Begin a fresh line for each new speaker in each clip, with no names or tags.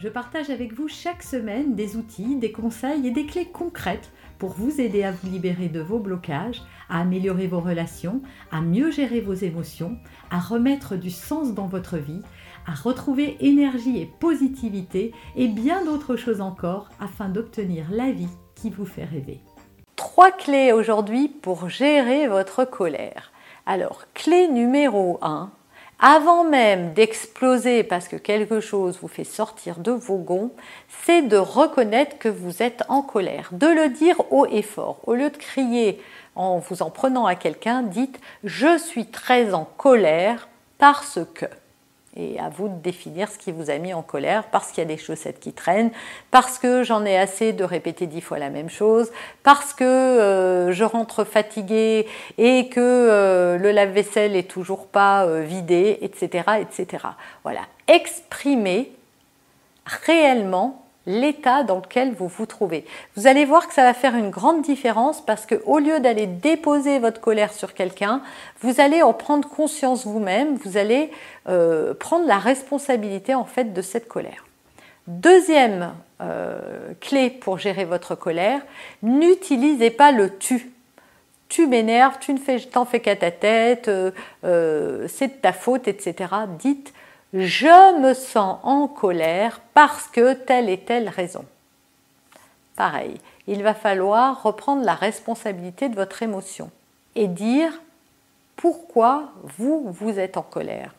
je partage avec vous chaque semaine des outils, des conseils et des clés concrètes pour vous aider à vous libérer de vos blocages, à améliorer vos relations, à mieux gérer vos émotions, à remettre du sens dans votre vie, à retrouver énergie et positivité et bien d'autres choses encore afin d'obtenir la vie qui vous fait rêver.
Trois clés aujourd'hui pour gérer votre colère. Alors, clé numéro 1, avant même d'exploser parce que quelque chose vous fait sortir de vos gonds, c'est de reconnaître que vous êtes en colère, de le dire haut et fort. Au lieu de crier en vous en prenant à quelqu'un, dites je suis très en colère parce que et à vous de définir ce qui vous a mis en colère, parce qu'il y a des chaussettes qui traînent, parce que j'en ai assez de répéter dix fois la même chose, parce que euh, je rentre fatiguée et que euh, le lave-vaisselle est toujours pas euh, vidé, etc., etc. Voilà, exprimez réellement l'état dans lequel vous vous trouvez. Vous allez voir que ça va faire une grande différence parce que au lieu d'aller déposer votre colère sur quelqu'un, vous allez en prendre conscience vous-même, vous allez euh, prendre la responsabilité en fait de cette colère. Deuxième euh, clé pour gérer votre colère, n'utilisez pas le tu. Tu m'énerves, tu ne fais, t'en fais qu'à ta tête, euh, c'est de ta faute, etc. Dites je me sens en colère parce que telle et telle raison. Pareil, il va falloir reprendre la responsabilité de votre émotion et dire pourquoi vous, vous êtes en colère.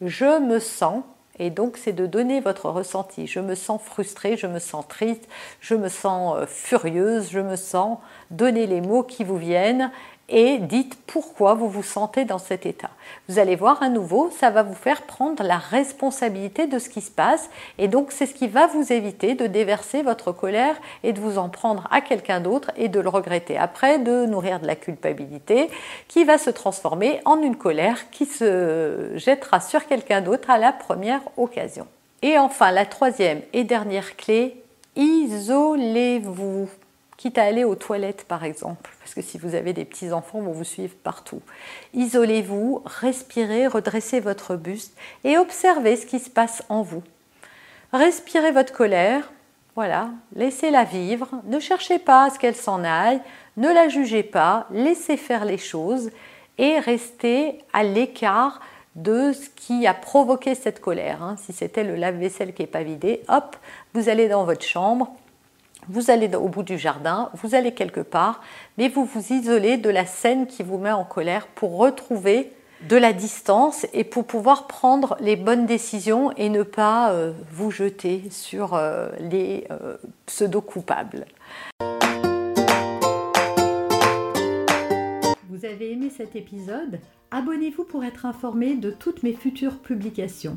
Je me sens, et donc c'est de donner votre ressenti. Je me sens frustrée, je me sens triste, je me sens euh, furieuse, je me sens, donner les mots qui vous viennent et dites pourquoi vous vous sentez dans cet état. Vous allez voir à nouveau, ça va vous faire prendre la responsabilité de ce qui se passe et donc c'est ce qui va vous éviter de déverser votre colère et de vous en prendre à quelqu'un d'autre et de le regretter après, de nourrir de la culpabilité qui va se transformer en une colère qui se jettera sur quelqu'un d'autre à la première occasion. Et enfin, la troisième et dernière clé, isolez-vous quitte à aller aux toilettes par exemple, parce que si vous avez des petits-enfants, vont vous suivre partout. Isolez-vous, respirez, redressez votre buste et observez ce qui se passe en vous. Respirez votre colère, voilà, laissez-la vivre, ne cherchez pas à ce qu'elle s'en aille, ne la jugez pas, laissez faire les choses et restez à l'écart de ce qui a provoqué cette colère. Hein. Si c'était le lave-vaisselle qui n'est pas vidé, hop, vous allez dans votre chambre, vous allez au bout du jardin, vous allez quelque part, mais vous vous isolez de la scène qui vous met en colère pour retrouver de la distance et pour pouvoir prendre les bonnes décisions et ne pas euh, vous jeter sur euh, les euh, pseudo-coupables.
Vous avez aimé cet épisode? Abonnez-vous pour être informé de toutes mes futures publications.